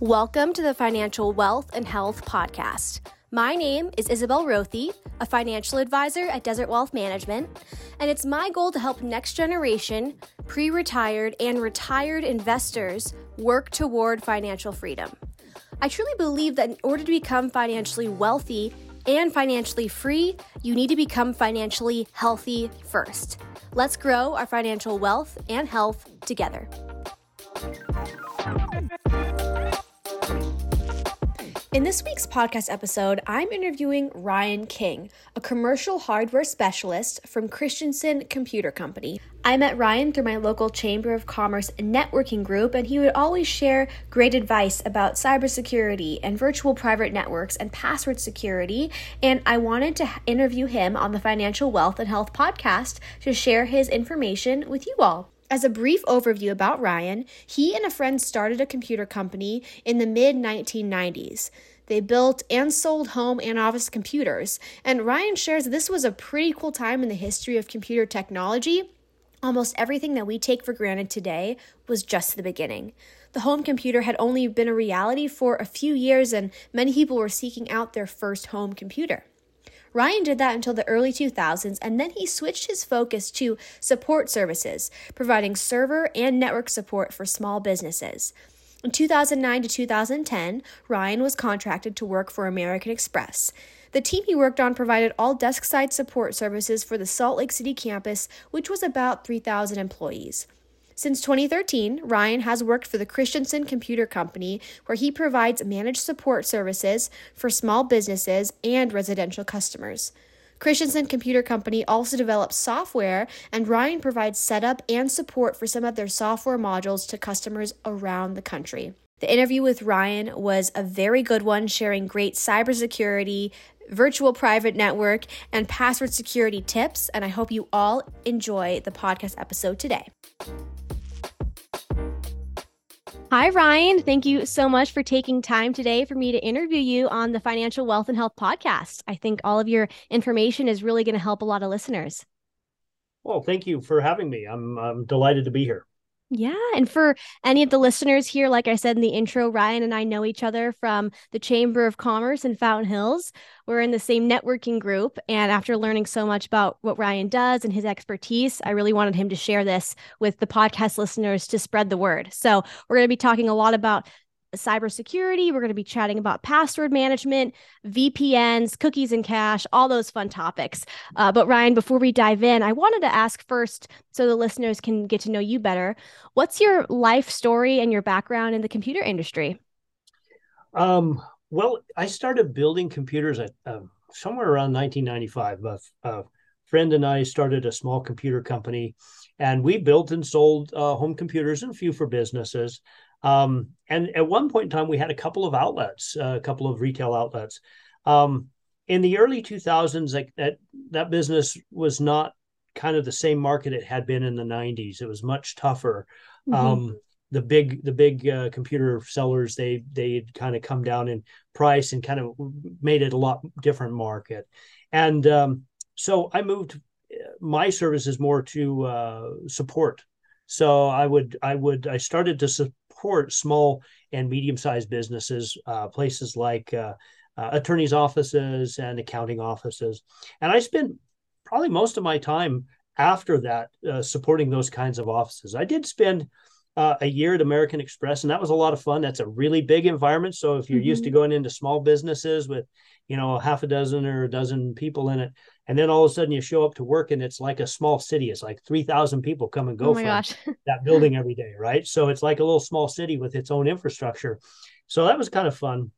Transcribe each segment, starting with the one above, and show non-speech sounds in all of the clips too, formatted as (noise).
Welcome to the Financial Wealth and Health Podcast. My name is Isabelle Roethe, a financial advisor at Desert Wealth Management, and it's my goal to help next generation, pre retired, and retired investors work toward financial freedom. I truly believe that in order to become financially wealthy and financially free, you need to become financially healthy first. Let's grow our financial wealth and health together. In this week's podcast episode, I'm interviewing Ryan King, a commercial hardware specialist from Christensen Computer Company. I met Ryan through my local Chamber of Commerce networking group, and he would always share great advice about cybersecurity and virtual private networks and password security. And I wanted to interview him on the Financial Wealth and Health podcast to share his information with you all. As a brief overview about Ryan, he and a friend started a computer company in the mid 1990s. They built and sold home and office computers, and Ryan shares this was a pretty cool time in the history of computer technology. Almost everything that we take for granted today was just the beginning. The home computer had only been a reality for a few years, and many people were seeking out their first home computer. Ryan did that until the early 2000s, and then he switched his focus to support services, providing server and network support for small businesses. In 2009 to 2010, Ryan was contracted to work for American Express. The team he worked on provided all desk side support services for the Salt Lake City campus, which was about 3,000 employees. Since 2013, Ryan has worked for the Christensen Computer Company, where he provides managed support services for small businesses and residential customers. Christensen Computer Company also develops software, and Ryan provides setup and support for some of their software modules to customers around the country. The interview with Ryan was a very good one, sharing great cybersecurity, virtual private network, and password security tips. And I hope you all enjoy the podcast episode today. Hi, Ryan. Thank you so much for taking time today for me to interview you on the Financial Wealth and Health podcast. I think all of your information is really going to help a lot of listeners. Well, thank you for having me. I'm, I'm delighted to be here. Yeah. And for any of the listeners here, like I said in the intro, Ryan and I know each other from the Chamber of Commerce in Fountain Hills. We're in the same networking group. And after learning so much about what Ryan does and his expertise, I really wanted him to share this with the podcast listeners to spread the word. So we're going to be talking a lot about cybersecurity. We're going to be chatting about password management, VPNs, cookies and cache, all those fun topics. Uh, but Ryan, before we dive in, I wanted to ask first so the listeners can get to know you better. What's your life story and your background in the computer industry? Um, well, I started building computers at uh, somewhere around 1995. A, a, friend and I started a small computer company, and we built and sold uh, home computers and a few for businesses. Um, and at one point in time, we had a couple of outlets, uh, a couple of retail outlets. Um, in the early 2000s, like that, that business was not kind of the same market it had been in the 90s. It was much tougher. Mm-hmm. Um, the big the big uh, computer sellers they they kind of come down in price and kind of made it a lot different market and um, so i moved uh, my services more to uh, support so i would i would i started to su- support small and medium sized businesses, uh, places like uh, uh, attorneys' offices and accounting offices. And I spent probably most of my time after that uh, supporting those kinds of offices. I did spend uh, a year at American Express, and that was a lot of fun. That's a really big environment. So if you're mm-hmm. used to mm-hmm. going into small businesses with, you know, half a dozen or a dozen people in it, and then all of a sudden you show up to work and it's like a small city. It's like three thousand people come and go oh from gosh. (laughs) that building every day, right? So it's like a little small city with its own infrastructure. So that was kind of fun.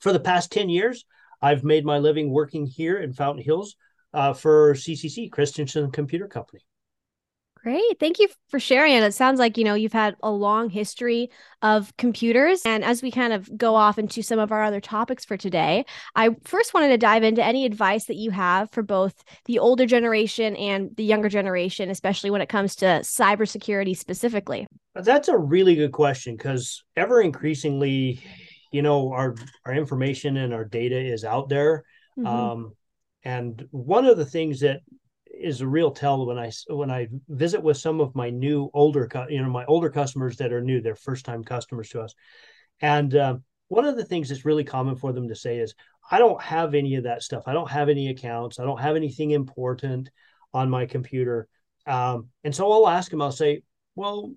For the past ten years, I've made my living working here in Fountain Hills uh, for CCC Christensen Computer Company. Great. Thank you for sharing it. It sounds like, you know, you've had a long history of computers. And as we kind of go off into some of our other topics for today, I first wanted to dive into any advice that you have for both the older generation and the younger generation, especially when it comes to cybersecurity specifically. That's a really good question because ever increasingly, you know, our our information and our data is out there. Mm-hmm. Um, and one of the things that is a real tell when I when I visit with some of my new older you know my older customers that are new they're first time customers to us And uh, one of the things that's really common for them to say is, I don't have any of that stuff. I don't have any accounts. I don't have anything important on my computer. Um, and so I'll ask them, I'll say, well,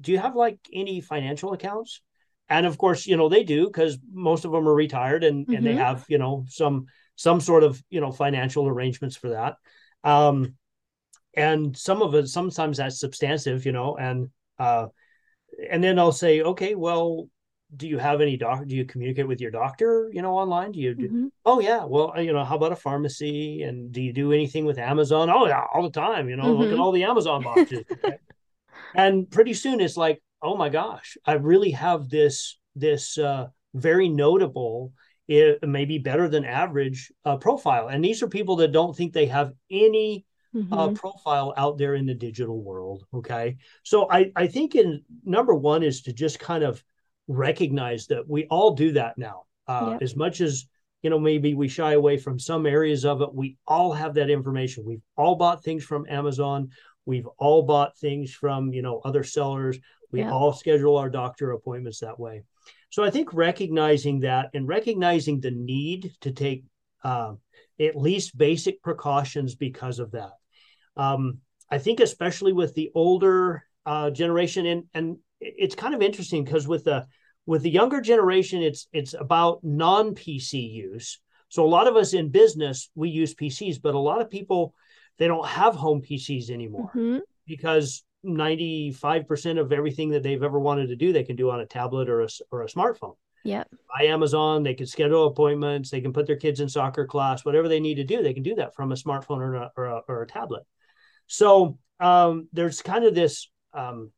do you have like any financial accounts? And of course, you know, they do because most of them are retired and, mm-hmm. and they mm-hmm. have, you know, some some sort of, you know, financial arrangements for that. Um, and some of it sometimes that's substantive, you know, and uh and then I'll say, okay, well, do you have any doc do you communicate with your doctor you know online do you do, mm-hmm. oh yeah well you know how about a pharmacy and do you do anything with amazon oh yeah all the time you know mm-hmm. look at mm-hmm. all the amazon boxes (laughs) and pretty soon it's like oh my gosh i really have this this uh, very notable it maybe better than average uh, profile and these are people that don't think they have any uh, mm-hmm. uh, profile out there in the digital world okay so i i think in number one is to just kind of recognize that we all do that now. Uh, yep. As much as you know, maybe we shy away from some areas of it. We all have that information. We've all bought things from Amazon. We've all bought things from you know other sellers. We yep. all schedule our doctor appointments that way. So I think recognizing that and recognizing the need to take uh, at least basic precautions because of that. Um, I think especially with the older uh, generation and and it's kind of interesting because with the with the younger generation, it's it's about non PC use. So a lot of us in business we use PCs, but a lot of people they don't have home PCs anymore mm-hmm. because 95% of everything that they've ever wanted to do they can do on a tablet or a, or a smartphone. Yep. By Amazon, they can schedule appointments, they can put their kids in soccer class, whatever they need to do, they can do that from a smartphone or a, or a, or a tablet. So um, there's kind of this um,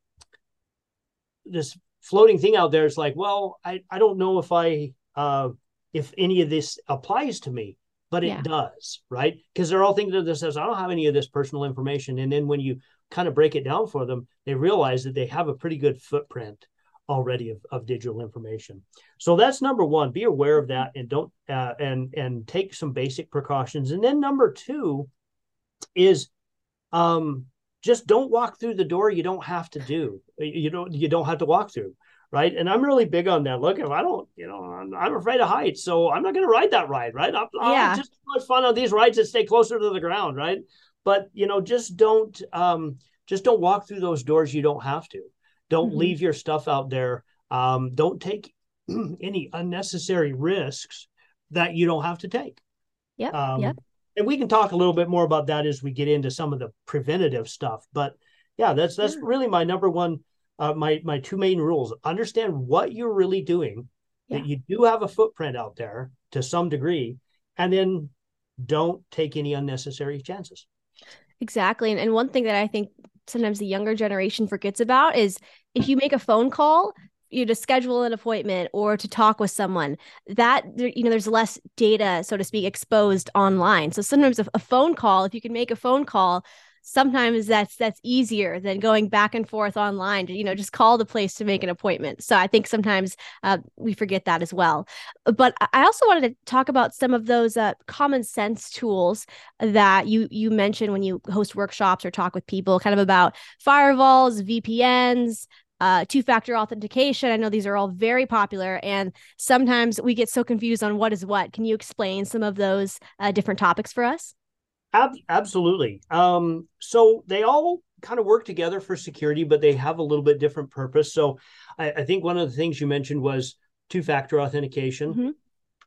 this floating thing out there is like, well, I, I don't know if I uh, if any of this applies to me, but it yeah. does, right? Because they're all thinking of this as I don't have any of this personal information. And then when you kind of break it down for them, they realize that they have a pretty good footprint already of, of digital information. So that's number one. Be aware of that and don't uh, and and take some basic precautions. And then number two is um just don't walk through the door you don't have to do you don't you don't have to walk through right and i'm really big on that look if i don't you know i'm, I'm afraid of heights so i'm not going to ride that ride right I'm, yeah. just much fun on these rides that stay closer to the ground right but you know just don't um just don't walk through those doors you don't have to don't mm-hmm. leave your stuff out there um don't take (clears throat) any unnecessary risks that you don't have to take yeah um, yep and we can talk a little bit more about that as we get into some of the preventative stuff. But yeah, that's that's yeah. really my number one, uh, my my two main rules. Understand what you're really doing, yeah. that you do have a footprint out there to some degree, and then don't take any unnecessary chances. Exactly, and and one thing that I think sometimes the younger generation forgets about is if you make a phone call you to schedule an appointment or to talk with someone that you know there's less data so to speak exposed online so sometimes a, a, phone call if you can make a phone call sometimes that's that's easier than going back and forth online to you know just call the place to make an appointment so i think sometimes uh, we forget that as well but i also wanted to talk about some of those uh, common sense tools that you you mentioned when you host workshops or talk with people kind of about firewalls vpns uh, two factor authentication. I know these are all very popular, and sometimes we get so confused on what is what. Can you explain some of those uh, different topics for us? Ab- absolutely. Um, so they all kind of work together for security, but they have a little bit different purpose. So I, I think one of the things you mentioned was two factor authentication. Mm-hmm.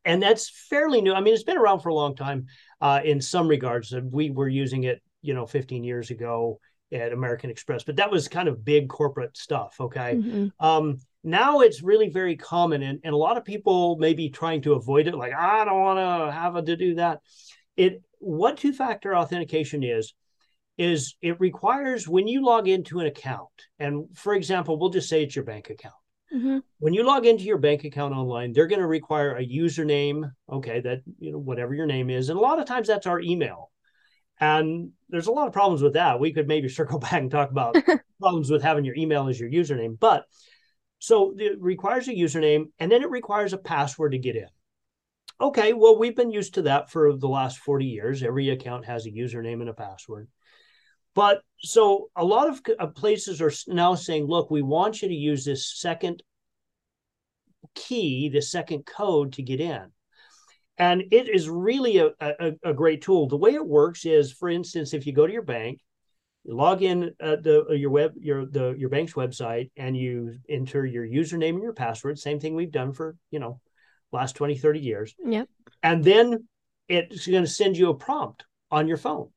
And that's fairly new. I mean, it's been around for a long time uh, in some regards. We were using it, you know, 15 years ago at American Express, but that was kind of big corporate stuff. Okay. Mm-hmm. Um, now it's really very common, and, and a lot of people may be trying to avoid it. Like, I don't want to have to do that. It what two factor authentication is is it requires when you log into an account, and for example, we'll just say it's your bank account. Mm-hmm. When you log into your bank account online, they're going to require a username. Okay, that you know whatever your name is, and a lot of times that's our email. And there's a lot of problems with that. We could maybe (laughs) circle back and talk about (laughs) problems with having your email as your username. But so it requires a username and then it requires a password to get in. Okay, well, we've been used to that for the last 40 years. Every account has a username and a password. But so a lot of places are now saying, look, we want you to use this second key, the second code to get in. And it is really a, a, a great tool. The way it works is, for instance, if you go to your bank, you log in at the uh, your web your the your bank's website and you enter your username and your password same thing we've done for you know last 20 30 years. Yep. And then it's going to send you a prompt on your phone.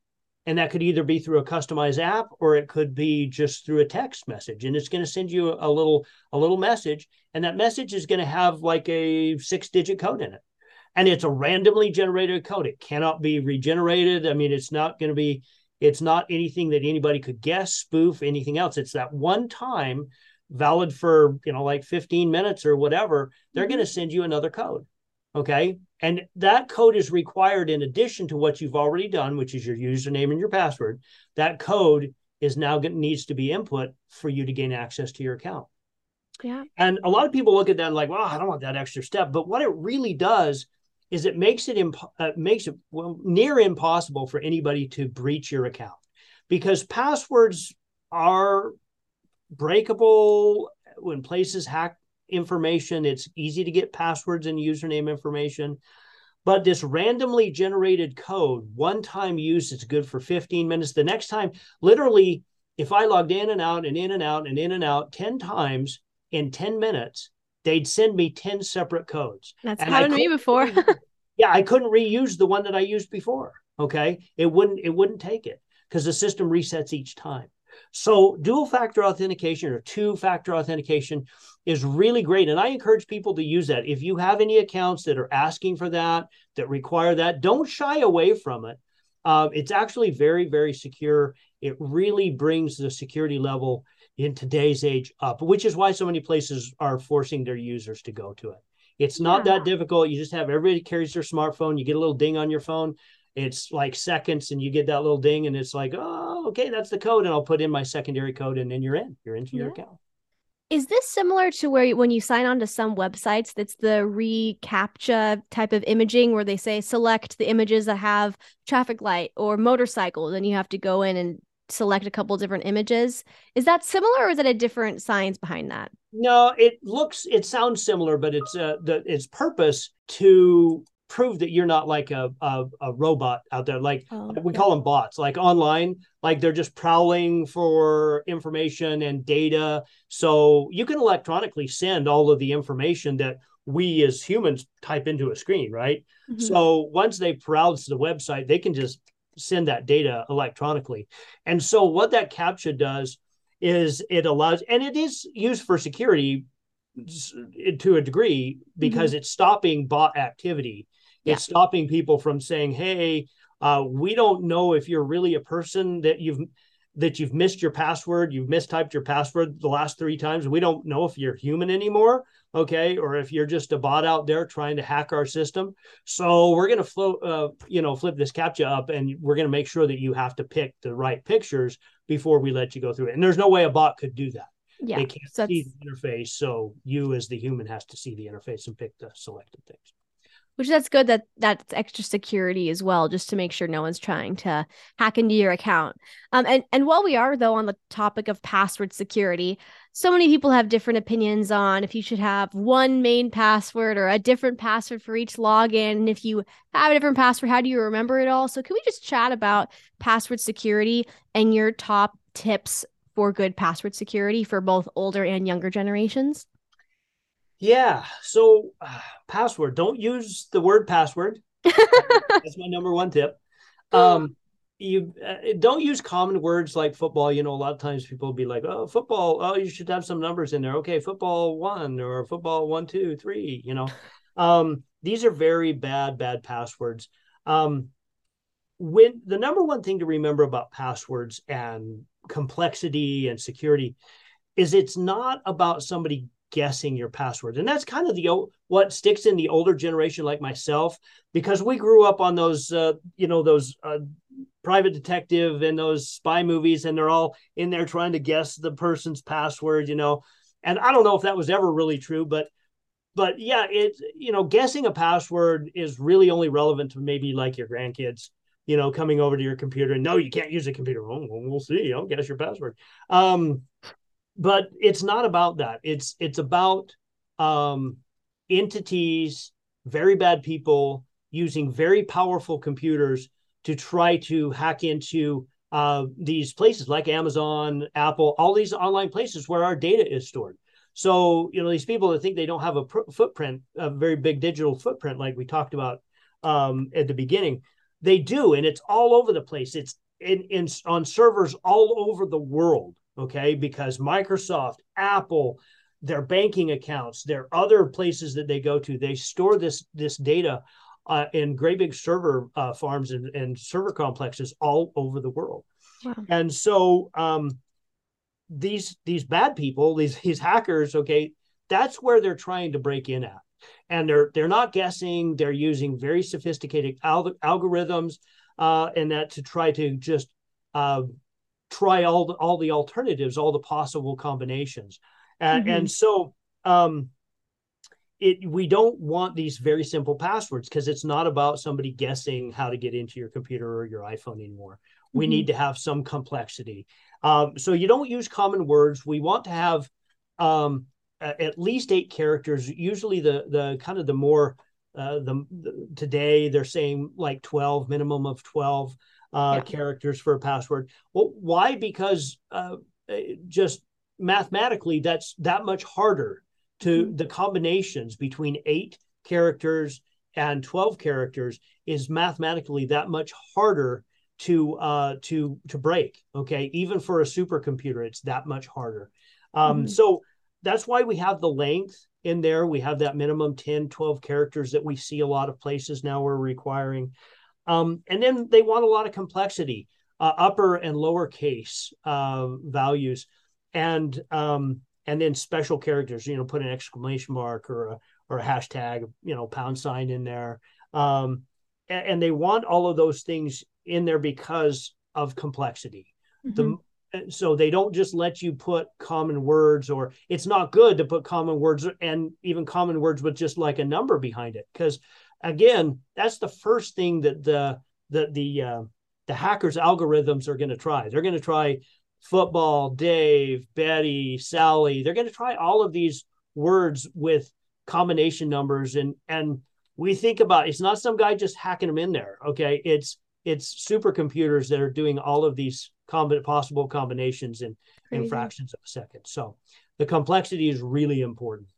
And that could either be through a customized app or it could be just through a text message. And it's going to send you a little a little message. And that message is going to have like a six digit code in it. And it's a randomly generated code. It cannot be regenerated. I mean it's not going to be it's not anything that anybody could guess spoof anything else. It's that one time valid for you know like 15 minutes or whatever they're mm-hmm. going to send you another code okay and that code is required in addition to what you've already done, which is your username and your password. That code is now needs to be input for you to gain access to your account. Yeah. And a lot of people look at that like, well, I don't want that extra step. But what it really does is it makes it imp- uh, makes it well, near impossible for anybody to breach your account because passwords are breakable when places hack information. It's easy to get passwords and username information. But this randomly generated code, one time use, it's good for 15 minutes. The next time, literally, if I logged in and out and in and out and in and out 10 times in 10 minutes, they'd send me 10 separate codes. That's and happened to me before. (laughs) yeah, I couldn't reuse the one that I used before. Okay. It wouldn't, it wouldn't take it because the system resets each time. So dual factor authentication or two factor authentication is really great. And I encourage people to use that. If you have any accounts that are asking for that, that require that, don't shy away from it. Uh, it's actually very, very secure. It really brings the security level in today's age up, which is why so many places are forcing their users to go to it. It's not yeah. that difficult. You just have everybody carries their smartphone. You get a little ding on your phone it's like seconds and you get that little ding and it's like oh okay that's the code and i'll put in my secondary code and then you're in you're into your account. Is this similar to where you, when you sign on to some websites that's the reCAPTCHA type of imaging where they say select the images that have traffic light or motorcycle then you have to go in and select a couple different images? Is that similar or is it a different science behind that? No it looks it sounds similar but it's uh the its purpose to prove that you're not like a, a, a robot out there. Like oh, we yeah. call them bots, like online, like they're just prowling for information and data. So you can electronically send all of the information that we as humans type into a screen, right? Mm-hmm. So once they browse the website, they can just send that data electronically. And so what that CAPTCHA does is it allows, and it is used for security to a degree because mm-hmm. it's stopping bot activity yeah. It's stopping people from saying, "Hey, uh, we don't know if you're really a person that you've that you've missed your password, you've mistyped your password the last three times. We don't know if you're human anymore, okay, or if you're just a bot out there trying to hack our system. So we're going to float, uh, you know, flip this captcha up, and we're going to make sure that you have to pick the right pictures before we let you go through it. And there's no way a bot could do that. Yeah, they can't so see the interface, so you as the human has to see the interface and pick the selected things which that's good that that's extra security as well just to make sure no one's trying to hack into your account. Um, and and while we are though on the topic of password security so many people have different opinions on if you should have one main password or a different password for each login. And if you have a different password how do you remember it all? So can we just chat about password security and your top tips for good password security for both older and younger generations yeah. So, uh, (sighs) password. Don't use the word password. (laughs) That's my number one tip. Um, you uh, don't use common words like football. You know, a lot of times people will be like, "Oh, football. Oh, you should have some numbers in there." Okay, football one or football one, two, three. You know, um, these are very bad, bad passwords. Um, when the number one thing to remember about passwords and complexity and security is it's not about somebody guessing your password. And that's kind of the what sticks in the older generation like myself because we grew up on those uh, you know those uh, private detective and those spy movies and they're all in there trying to guess the person's password, you know. And I don't know if that was ever really true, but but yeah, it you know, guessing a password is really only relevant to maybe like your grandkids you know, coming over to your computer and no, you can't use a computer. Well, we'll see. I'll guess your password. Um, but it's not about that. It's it's about um, entities, very bad people using very powerful computers to try to hack into uh, these places like Amazon, Apple, all these online places where our data is stored. So, you know, these people that think they don't have a pr- footprint, a very big digital footprint, like we talked about um, at the beginning, they do, and it's all over the place. It's in, in on servers all over the world. Okay, because Microsoft, Apple, their banking accounts, their other places that they go to, they store this this data uh, in great big server uh, farms and, and, server complexes all over the world. Wow. And so um, these these bad people, these these hackers, okay, that's where they're trying to break in at, and they're they're not guessing. They're using very sophisticated al- algorithms, uh, and that to try to just uh, try all the, all the alternatives, all the possible combinations, and mm-hmm. and so. Um, it we don't want these very simple passwords because it's not about somebody guessing how to get into your computer or your iphone anymore we mm-hmm. need to have some complexity um, so you don't use common words we want to have um, at least eight characters usually the the kind of the more uh, the, the, today they're saying like 12 minimum of 12 uh, yeah. characters for a password well why because uh, just mathematically that's that much harder to mm-hmm. the combinations between eight characters and 12 characters is mathematically that much harder to uh to to break okay even for a supercomputer it's that much harder um mm-hmm. so that's why we have the length in there we have that minimum 10 12 characters that we see a lot of places now we're requiring um and then they want a lot of complexity uh, upper and lower case uh, values. And um and then special characters you know put an exclamation mark or a or a hashtag you know pound sign in there. Um, and, and, they want all of those things in there because of complexity. Mm-hmm. the so they don't just let you put common words or it's not good to put common words and even common words with just like a number behind it. Because again that's the first thing that the the the uh, the hackers algorithms are going to try they're going to try football, Dave, Betty, Sally. They're going to try all of these words with combination numbers and and we think about it's not some guy just hacking them in there. Okay, it's it's supercomputers that are doing all of these comb- possible combinations in in fractions of a second. So the complexity is really important.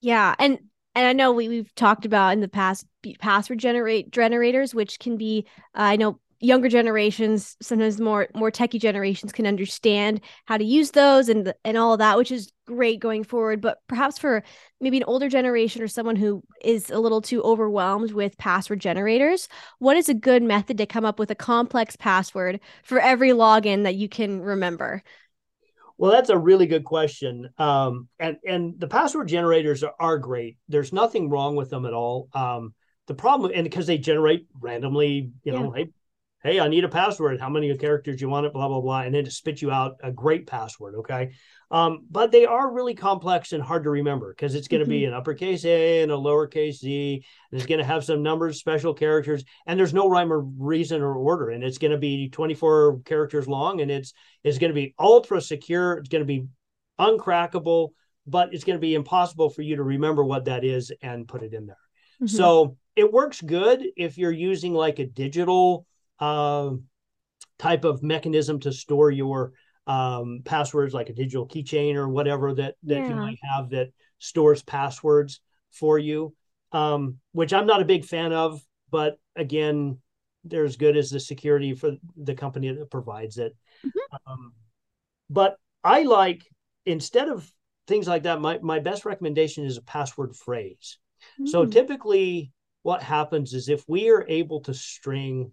Yeah, and and I know we, we've talked about in the past password generate generators, which can be uh, I know younger generations sometimes more more techie generations can understand how to use those and and all that which is great going forward. But perhaps for maybe an older generation or someone who is a little too overwhelmed with password generators what is a good method to come up with a complex password for every login that you can remember well, that's a really good question. Um, and and the password generators are, are, great. There's nothing wrong with them at all. Um, the problem, and because they generate randomly, you know, yeah. hey, hey, I need a password. How many characters you want it? Blah blah blah, and then to spit you out a great password. Okay, um, but they are really complex and hard to remember because it's going to mm-hmm. be an uppercase A and a lowercase Z, and it's going to have some numbers, special characters, and there's no rhyme or reason or order, and it's going to be 24 characters long, and it's it's going to be ultra secure. It's going to be uncrackable, but it's going to be impossible for you to remember what that is and put it in there. Mm-hmm. So it works good if you're using like a digital uh, type of mechanism to store your um, passwords, like a digital keychain or whatever that that yeah. you might have that stores passwords for you. Um, which I'm not a big fan of, but again, they're as good as the security for the company that provides it. Mm-hmm. Um, but I like instead of things like that, my, my best recommendation is a password phrase. Mm-hmm. So mm. typically, what happens is if we are able to string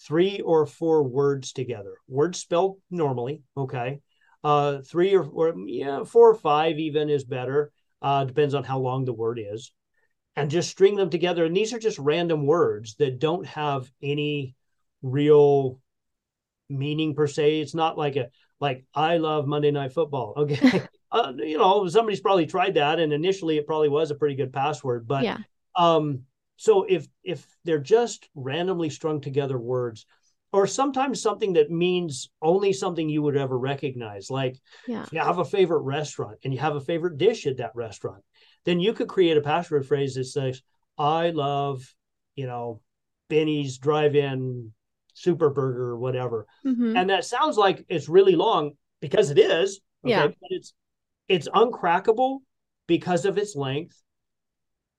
three or four words together. Words spelled normally, okay. Uh, three or, or yeah, four or five even is better. Uh, depends on how long the word is, and just string them together. And these are just random words that don't have any real meaning per se. It's not like a like I love Monday Night Football. (laughs) Okay, uh, you know somebody's probably tried that, and initially it probably was a pretty good password, but yeah. um, so if if they're just randomly strung together words or sometimes something that means only something you would ever recognize like yeah. you have a favorite restaurant and you have a favorite dish at that restaurant then you could create a password phrase that says, I love, you know, Benny's drive-in super burger or whatever. Mm-hmm. And that sounds like it's really long because it is. Okay? Yeah. But it's it's uncrackable because of its length.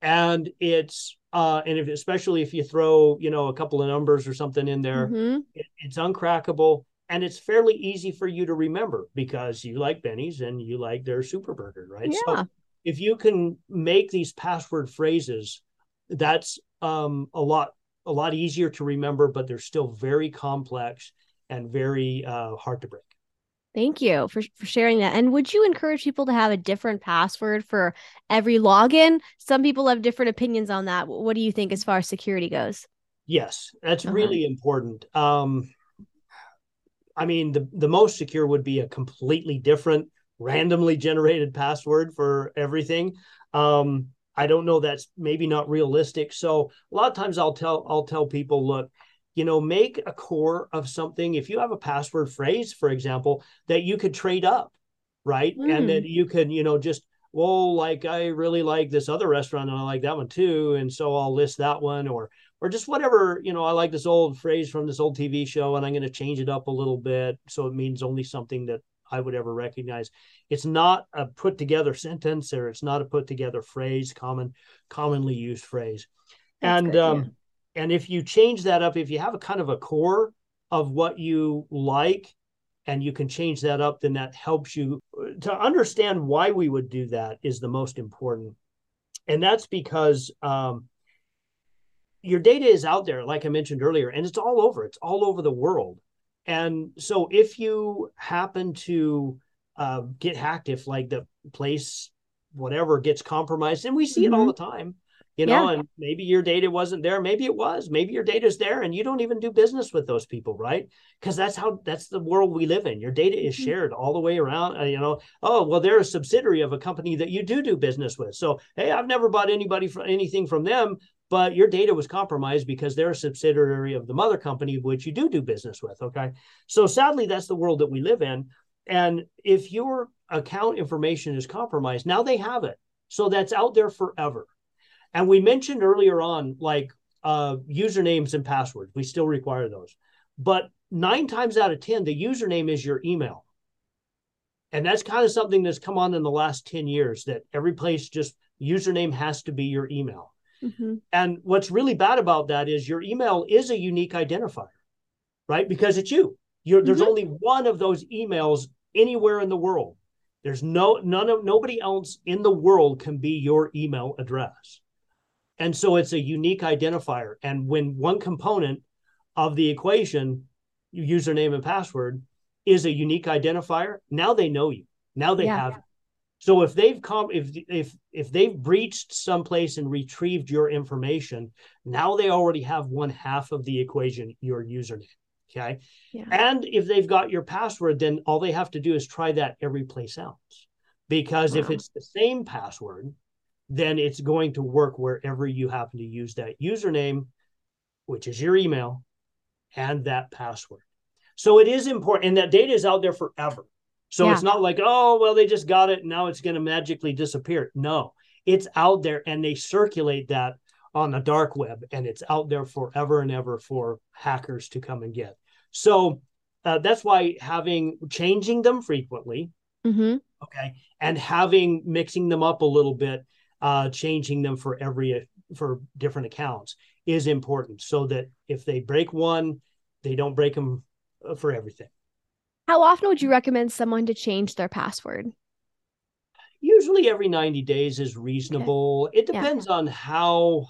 And it's uh and if especially if you throw, you know, a couple of numbers or something in there, mm-hmm. it, it's uncrackable and it's fairly easy for you to remember because you like Benny's and you like their super burger, right? Yeah. So if you can make these password phrases, that's um, a lot a lot easier to remember, but they're still very complex and very uh, hard to break. Thank you for, for sharing that. And would you encourage people to have a different password for every login? Some people have different opinions on that. What do you think as far as security goes? Yes, that's uh-huh. really important. Um, I mean, the, the most secure would be a completely different, randomly generated password for everything. Um, I don't know that's maybe not realistic. So a lot of times I'll tell I'll tell people, look, you know, make a core of something. If you have a password phrase, for example, that you could trade up, right? Mm. And then hmm. you could, you know, just well, like I really like this other restaurant and I like that one too, and so I'll list that one or or just whatever, you know, I like this old phrase from this old TV show and I'm going to change it up a little bit so it means only something that I would ever recognize. It's not a put together sentence or it's not a put together phrase, common, commonly used phrase. That's and good, um, yeah. And if you change that up, if you have a kind of a core of what you like, and you can change that up, then that helps you to understand why we would do that is the most important. And that's because um, your data is out there, like I mentioned earlier, and it's all over. It's all over the world. And so if you happen to uh, get hacked, if like the place, whatever, gets compromised, and we see mm-hmm. it all mm-hmm. the time, you know, yeah. and maybe your data wasn't there, maybe it was, maybe your data's there, and you don't even do business with those people, right? Because that's how that's the world we live in. Your data is mm-hmm. shared all the way around. Uh, you know, oh well, they're a subsidiary of a company that you do do business with. So hey, I've never bought anybody for anything from them, but your data was compromised because they're a subsidiary of the mother company which you do do business with okay so sadly that's the world that we live in and if your account information is compromised now they have it so that's out there forever and we mentioned earlier on like uh, usernames and passwords we still require those but nine times out of ten the username is your email and that's kind of something that's come on in the last 10 years that every place just username has to be your email Mm-hmm. And what's really bad about that is your email is a unique identifier, right? Because it's you. You're, mm-hmm. There's only one of those emails anywhere in the world. There's no none of nobody else in the world can be your email address. And so it's a unique identifier. And when one component of the equation, username and password, is a unique identifier, now they know you. Now they yeah. have so if they've come, if if if they've breached someplace and retrieved your information, now they already have one half of the equation, your username. Okay. Yeah. And if they've got your password, then all they have to do is try that every place else. Because wow. if it's the same password, then it's going to work wherever you happen to use that username, which is your email, and that password. So it is important, and that data is out there forever. So yeah. it's not like, oh, well, they just got it and now it's going to magically disappear. No, it's out there and they circulate that on the dark web and it's out there forever and ever for hackers to come and get. So uh, that's why having changing them frequently, mm-hmm. okay, and having mixing them up a little bit, uh, changing them for every for different accounts is important, so that if they break one, they don't break them uh, for everything. How often would you recommend someone to change their password? Usually every 90 days is reasonable. Okay. It depends yeah. on how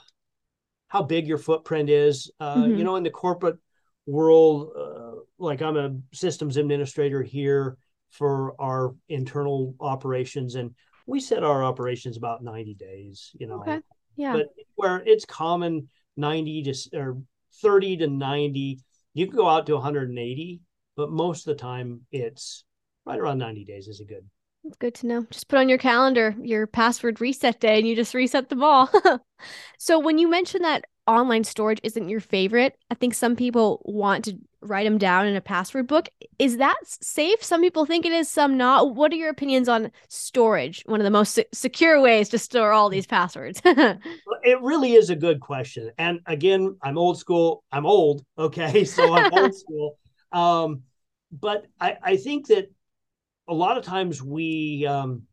how big your footprint is. Uh, mm-hmm. You know, in the corporate world, uh, like I'm a systems administrator here for our internal operations, and we set our operations about 90 days. You know, okay. yeah, but where it's common 90 to or 30 to 90, you can go out to 180 but most of the time it's right around 90 days is a good it's good to know. Just put on your calendar your password reset day and you just reset them all. (laughs) so when you mentioned that online storage isn't your favorite, I think some people want to write them down in a password book. Is that safe? Some people think it is, some not. What are your opinions on storage? One of the most se- secure ways to store all these passwords. (laughs) it really is a good question. And again, I'm old school. I'm old. Okay. So I'm old (laughs) school. Um, but I, I think that a lot of times we, um,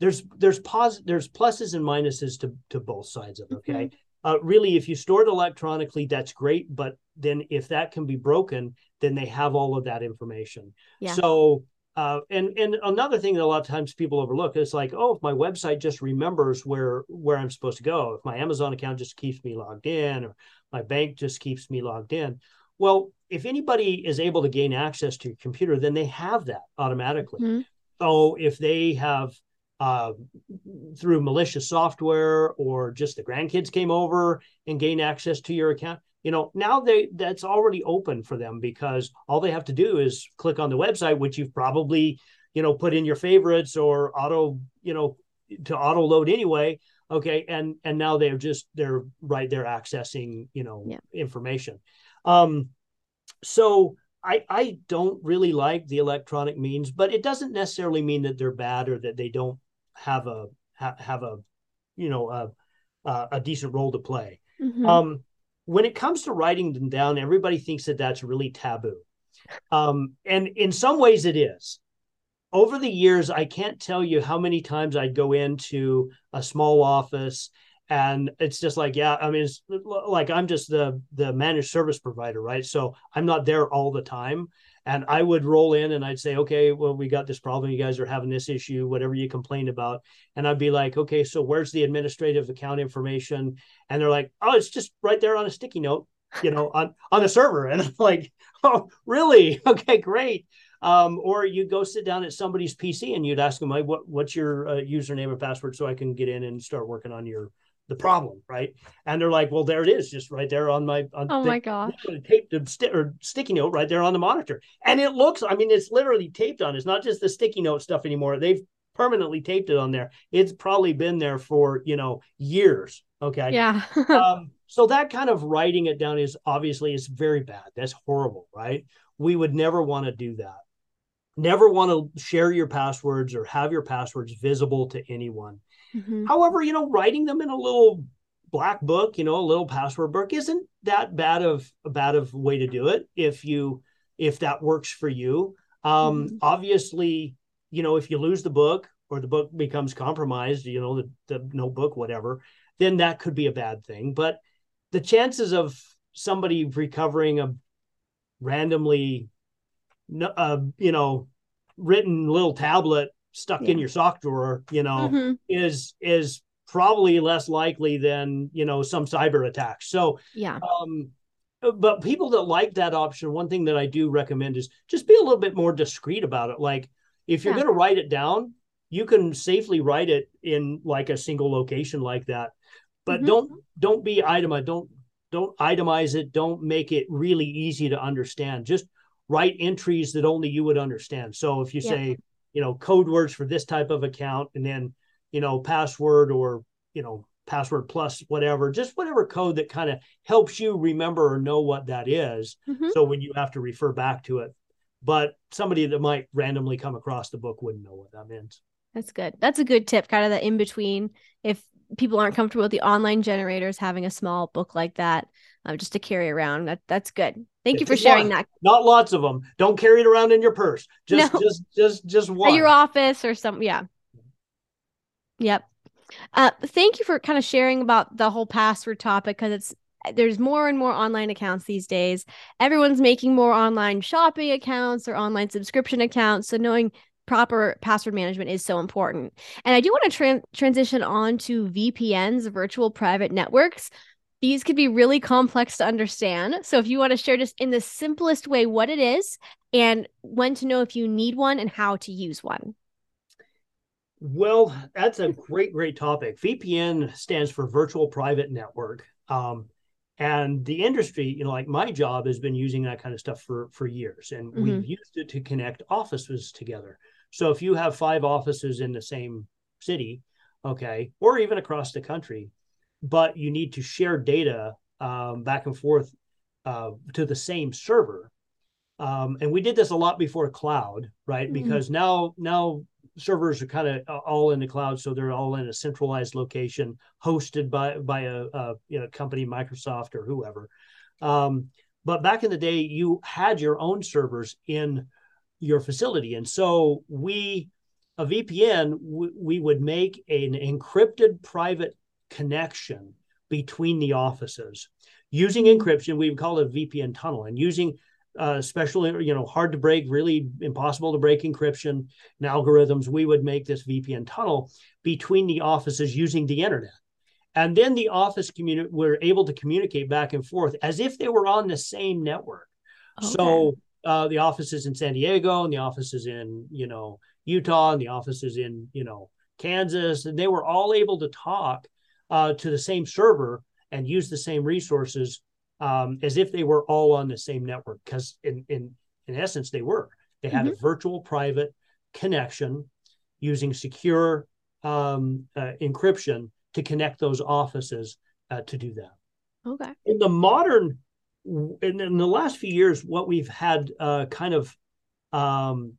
there's there's pos there's pluses and minuses to to both sides of it. Okay, mm-hmm. uh, really, if you store it electronically, that's great. But then if that can be broken, then they have all of that information. Yeah. So. Uh, and and another thing that a lot of times people overlook is like, oh, if my website just remembers where where I'm supposed to go, if my Amazon account just keeps me logged in, or my bank just keeps me logged in, well, if anybody is able to gain access to your computer, then they have that automatically. Mm-hmm. So if they have uh, through malicious software or just the grandkids came over and gained access to your account. You know now they that's already open for them because all they have to do is click on the website which you've probably you know put in your favorites or auto you know to auto load anyway. Okay. And and now they're just they're right there accessing you know yeah. information. Um so I, I don't really like the electronic means, but it doesn't necessarily mean that they're bad or that they don't have a ha, have a you know a, a decent role to play. Mm-hmm. Um, when it comes to writing them down, everybody thinks that that's really taboo, um, and in some ways it is. Over the years, I can't tell you how many times I'd go into a small office and it's just like yeah i mean it's like i'm just the the managed service provider right so i'm not there all the time and I would roll in and I'd say, okay, well, we got this problem. You guys are having this issue, whatever you complained about. And I'd be like, okay, so where's the administrative account information? And they're like, oh, it's just right there on a sticky note, you know, on, on the server. And I'm like, (laughs) oh, really? (laughs) Okay, great. Um, or you go sit down at somebody's PC and you'd ask them, what, what's your uh, username and password so I can get in and start working on your the problem, right? And they're like, well, there it is, just right there on my on oh my gosh, taped st- or sticky note right there on the monitor, and it looks, I mean, it's literally taped on. It's not just the sticky note stuff anymore. They've permanently taped it on there. It's probably been there for you know years. Okay, yeah. (laughs) um, so that kind of writing it down is obviously is very bad. That's horrible, right? We would never want to do that. Never want to share your passwords or have your passwords visible to anyone Mm-hmm. However, you know, writing them in a little black book, you know, a little password book isn't that bad of a bad of way to do it if you if that works for you. Um, mm-hmm. obviously, you know, if you lose the book or the book becomes compromised, you know, the, the notebook, whatever, then that could be a bad thing. But the chances of somebody recovering a randomly, uh, you know, written little tablet stuck yeah. in your sock drawer, you know, mm-hmm. is is probably less likely than you know some cyber attack. So yeah. Um, but people that like that option, one thing that I do recommend is just be a little bit more discreet about it. Like if you're yeah. going to write it down, you can safely write it in like a single location like that. But mm-hmm. don't don't be itemized. Don't don't itemize it. Don't make it really easy to understand. Just write entries that only you would understand. So if you yeah. say you know code words for this type of account and then you know password or you know password plus whatever just whatever code that kind of helps you remember or know what that is. Mm-hmm. so when you have to refer back to it. But somebody that might randomly come across the book wouldn't know what that means. That's good. That's a good tip kind of the in between if people aren't comfortable with the online generators having a small book like that um, just to carry around that that's good Thank you for sharing that. Not lots of them. Don't carry it around in your purse. (laughs) Just, no. just, just, just one. At your office or some. Yeah. Yep. Uh, thank you for kind of sharing about the whole password topic because it's there's more and more online accounts these days. Everyone's making more online shopping accounts or online subscription accounts. So knowing proper password management is so important. And I do want to tra- transition on to VPNs, virtual private networks, these could be really complex to understand. So if you want to share just in the simplest way what it is and when to know if you need one and how to use one. Well, that's a great, great topic. VPN stands for Virtual Private Network. Um, and the industry, you know, like my job has been using that kind of stuff for for years, and mm-hmm. we've used it to connect offices together. So if you have five offices in the same city, okay, or even across the country, but you need to share data um, back and forth uh, to the same server. um, and we did this a lot before cloud, right? Mm-hmm. Because now now servers are kind of all in the cloud, so they're all in a centralized location, hosted by by a, a you know company, Microsoft or whoever. Um, but back in the day, you had your own servers in your facility, and so we a VPN w- we would make an encrypted private connection between the offices using encryption. We would call it a VPN tunnel, and using uh, special, you know, hard to break, really impossible to break encryption and algorithms, we would make this VPN tunnel between the offices using the internet. And then the office community were able to communicate back and forth as if they were on the same network. Okay. So uh, the offices in San Diego and the offices in, you know, Utah and the offices in, you know, Kansas, and they were all able to talk uh, to the same server and use the same resources um, as if they were all on the same network because in, in in essence they were. They had mm-hmm. a virtual private connection using secure um, uh, encryption to connect those offices uh, to do that. Okay. In the modern in, in the last few years what we've had uh, kind of um,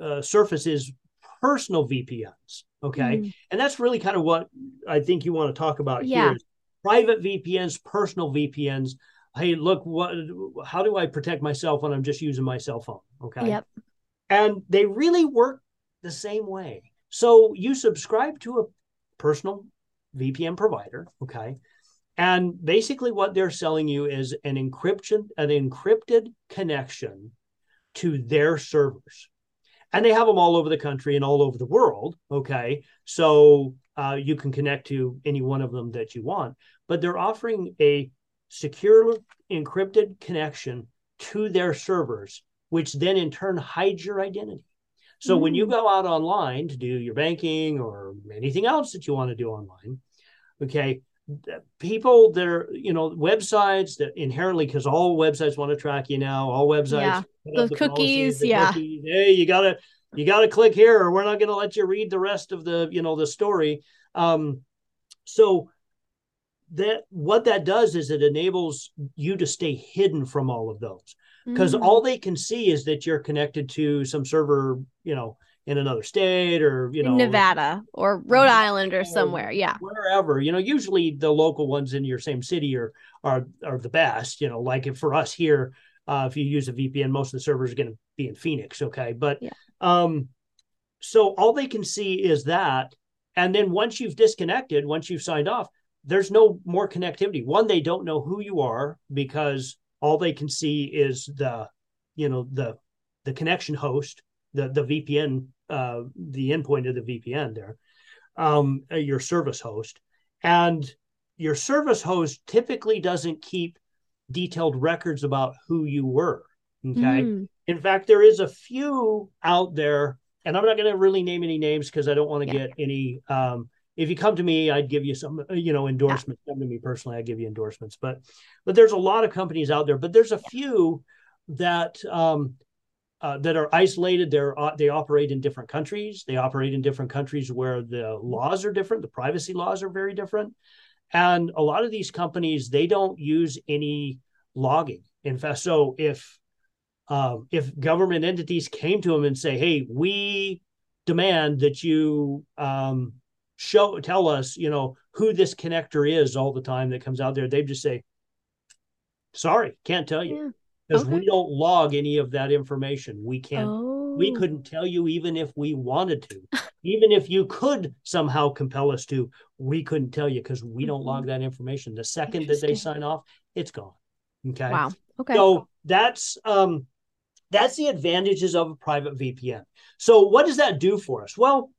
uh, surface is personal vpns okay mm. and that's really kind of what i think you want to talk about yeah. here private VPNs, personal VPNs. Hey, look, what? How do I protect myself when I'm just using my cell phone? Okay. Yep. And they really work the same way. So you subscribe to a personal VPN provider, okay? And basically, what they're selling you is an encryption, an encrypted connection to their servers. And they have them all over the country and all over the world. Okay. So uh, you can connect to any one of them that you want but they're offering a secure encrypted connection to their servers, which then in turn hides your identity. So mm. when you mm. go out online to do your banking or anything else that you want to do online, okay, people that are, you know, websites that inherently, because all websites want to track you now, all websites, yeah. the, the cookies, the yeah. Cookies, hey, you gotta, you gotta click here, or we're not going to let you read the rest of the, you know, the story. Um, so that what that does is it enables you to stay hidden from all of those because mm. all they can see is that you're connected to some server you know in another state or you know in nevada or rhode island or somewhere yeah wherever you know usually the local ones in your same city are are are the best you know like if for us here uh, if you use a vpn most of the servers are going to be in phoenix okay but yeah. um so all they can see is that and then once you've disconnected once you've signed off there's no more connectivity. One, they don't know who you are because all they can see is the, you know, the the connection host, the the VPN, uh, the endpoint of the VPN there, um, your service host, and your service host typically doesn't keep detailed records about who you were. Okay. Mm. In fact, there is a few out there, and I'm not going to really name any names because I don't want to yeah. get any um, if you come to me, I'd give you some, you know, endorsements. Yeah. Come to me personally, I give you endorsements. But, but there's a lot of companies out there. But there's a few that um, uh, that are isolated. They're uh, they operate in different countries. They operate in different countries where the laws are different. The privacy laws are very different. And a lot of these companies they don't use any logging. In fact, so if um, if government entities came to them and say, "Hey, we demand that you um, show tell us you know who this connector is all the time that comes out there they'd just say sorry can't tell you because okay. we don't log any of that information. We can't oh. we couldn't tell you even if we wanted to. Even if you could somehow compel us to we couldn't tell you because we don't log mm-hmm. that information. The second that they sign off it's gone. Okay? Wow. Okay. So that's um that's the advantages of a private vpn so what does that do for us? Well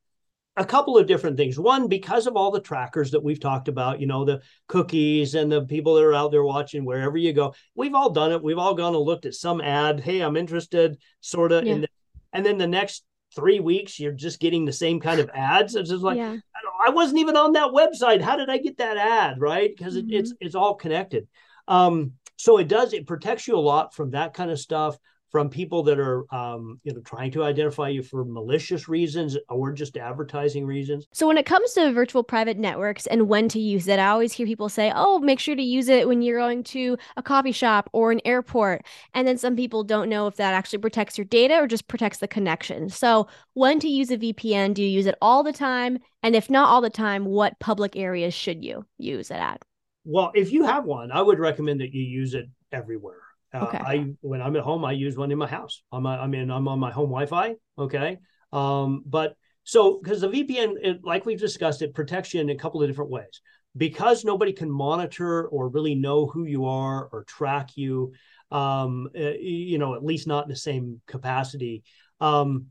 a couple of different things. One, because of all the trackers that we've talked about, you know, the cookies and the people that are out there watching wherever you go, we've all done it. We've all gone and looked at some ad. Hey, I'm interested, sort of. Yeah. and then the next three weeks, you're just getting the same kind of ads. It's just like, yeah. I, I, wasn't even on that website. How did I get that ad? Right. Because mm-hmm. it, it's, it's all connected. Um, so it does, it protects you a lot from that kind of stuff from people that are um, you know trying to identify you for malicious reasons or just advertising reasons. So when it comes to virtual private networks and when to use it, I always hear people say, "Oh, make sure to use it when you're going to a coffee shop or an airport." And then some people don't know if that actually protects your data or just protects the connection. So when to use a VPN? Do you use it all the time? And if not all the time, what public areas should you use it at? Well, if you have one, I would recommend that you use it everywhere. Uh, okay. I when I'm at home, I use one in my house. I'm I mean I'm on my home Wi-Fi. Okay. Um, but so because the VPN, it, like we've discussed, it protects you in a couple of different ways. Because nobody can monitor or really know who you are or track you, um, uh, you know, at least not in the same capacity. Um,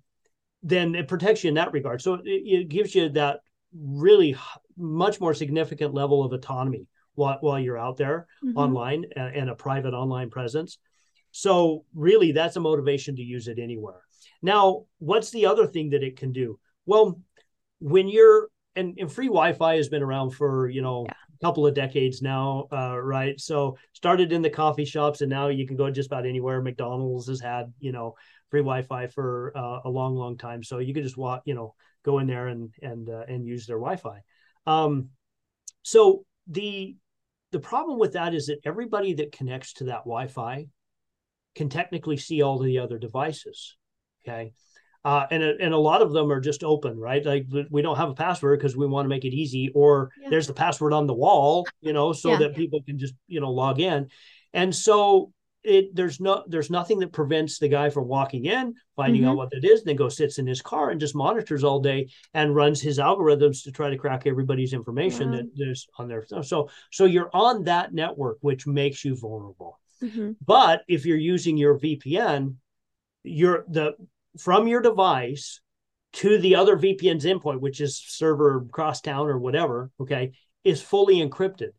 then it protects you in that regard. So it, it gives you that really much more significant level of autonomy while, while you're out there mm-hmm. online and, and a private online presence. So really, that's a motivation to use it anywhere. Now, what's the other thing that it can do? Well, when you're and, and free Wi-Fi has been around for you know yeah. a couple of decades now, uh, right? So started in the coffee shops, and now you can go just about anywhere. McDonald's has had you know free Wi-Fi for uh, a long, long time, so you can just walk, you know, go in there and and uh, and use their Wi-Fi. Um, so the the problem with that is that everybody that connects to that Wi-Fi can technically see all the other devices. Okay. Uh, and, and a lot of them are just open, right? Like we don't have a password because we want to make it easy, or yeah. there's the password on the wall, you know, so yeah. that people can just, you know, log in. And so it there's no there's nothing that prevents the guy from walking in, finding mm-hmm. out what it is, then go sits in his car and just monitors all day and runs his algorithms to try to crack everybody's information that there's on there. So so you're on that network, which makes you vulnerable. Mm-hmm. But if you're using your VPN, you're the from your device to the other VPN's endpoint, which is server crosstown or whatever, okay, is fully encrypted.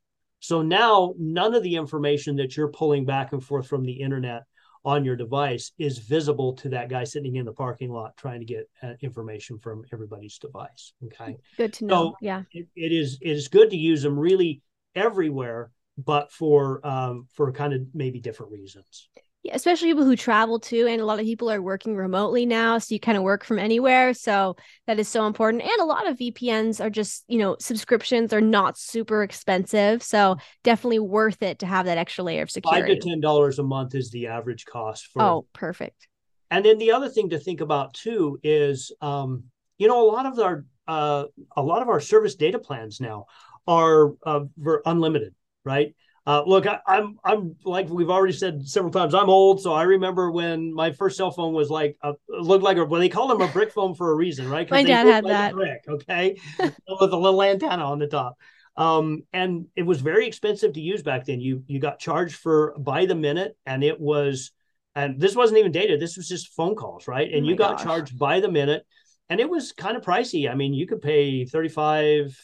So now none of the information that you're pulling back and forth from the internet on your device is visible to that guy sitting in the parking lot trying to get uh, information from everybody's device. Okay. Good to know. So yeah. It, it is it is good to use them really everywhere, but for um, for kind of maybe different reasons especially people who travel too and a lot of people are working remotely now so you kind of work from anywhere so that is so important and a lot of vpns are just you know subscriptions are not super expensive so definitely worth it to have that extra layer of security five to ten dollars a month is the average cost for oh perfect. And then the other thing to think about too is um, you know a lot of our uh, a lot of our service data plans now are uh, unlimited right uh, look, I, am I'm, I'm like we've already said several times. I'm old, so I remember when my first cell phone was like a, looked like a well they called them a brick phone for a reason, right? My dad had like that brick, okay, (laughs) with a little antenna on the top. Um, and it was very expensive to use back then. You you got charged for by the minute, and it was, and this wasn't even data. This was just phone calls, right? And oh you got gosh. charged by the minute, and it was kind of pricey. I mean, you could pay thirty five,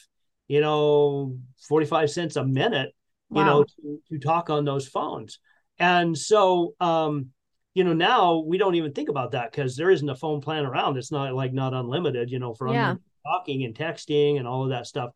you know, forty five cents a minute wow. you know, to, to talk on those phones. And so, um, you know, now we don't even think about that because there isn't a phone plan around. It's not like not unlimited, you know, for yeah. talking and texting and all of that stuff.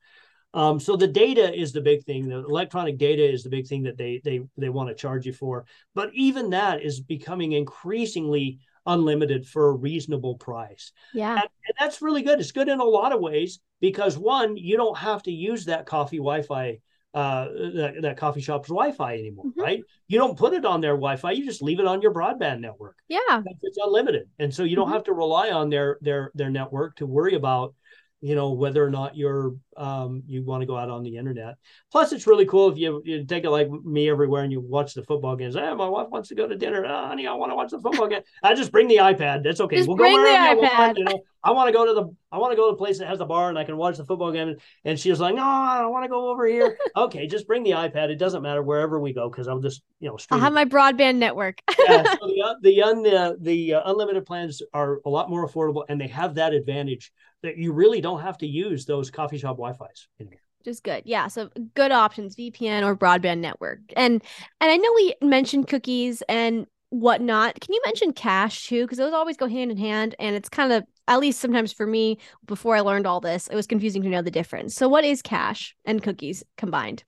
Um, so the data is the big thing. The electronic data is the big thing that they they they want to charge you for. But even that is becoming increasingly unlimited for a reasonable price. Yeah, and, and that's really good. It's good in a lot of ways because one, you don't have to use that coffee Wi-Fi uh, that, that coffee shop's Wi-Fi anymore, mm-hmm. right? You don't put it on their Wi-Fi; you just leave it on your broadband network. Yeah, it's unlimited, and so you don't mm-hmm. have to rely on their their their network to worry about you know whether or not you're um, you want to go out on the internet. Plus, it's really cool if you, you take it like me everywhere and you watch the football games. Hey, my wife wants to go to dinner. Oh, honey, I want to watch the football game. I just bring the iPad. That's okay. Just we'll bring go the iPad. Want, you know, I want to go to the I want to go to the place that has the bar and I can watch the football game. And she's like, No, I don't want to go over here. (laughs) okay, just bring the iPad. It doesn't matter wherever we go because I'll just you know. I'll have my broadband network. (laughs) yeah, so the the un, uh, the uh, unlimited plans are a lot more affordable and they have that advantage that you really don't have to use those coffee shop Wi-Fi's anymore just good. Yeah, so good options, VPN or broadband network. And and I know we mentioned cookies and whatnot. Can you mention cache too? Because those always go hand in hand, and it's kind of at least sometimes for me before I learned all this, it was confusing to know the difference. So what is cache and cookies combined?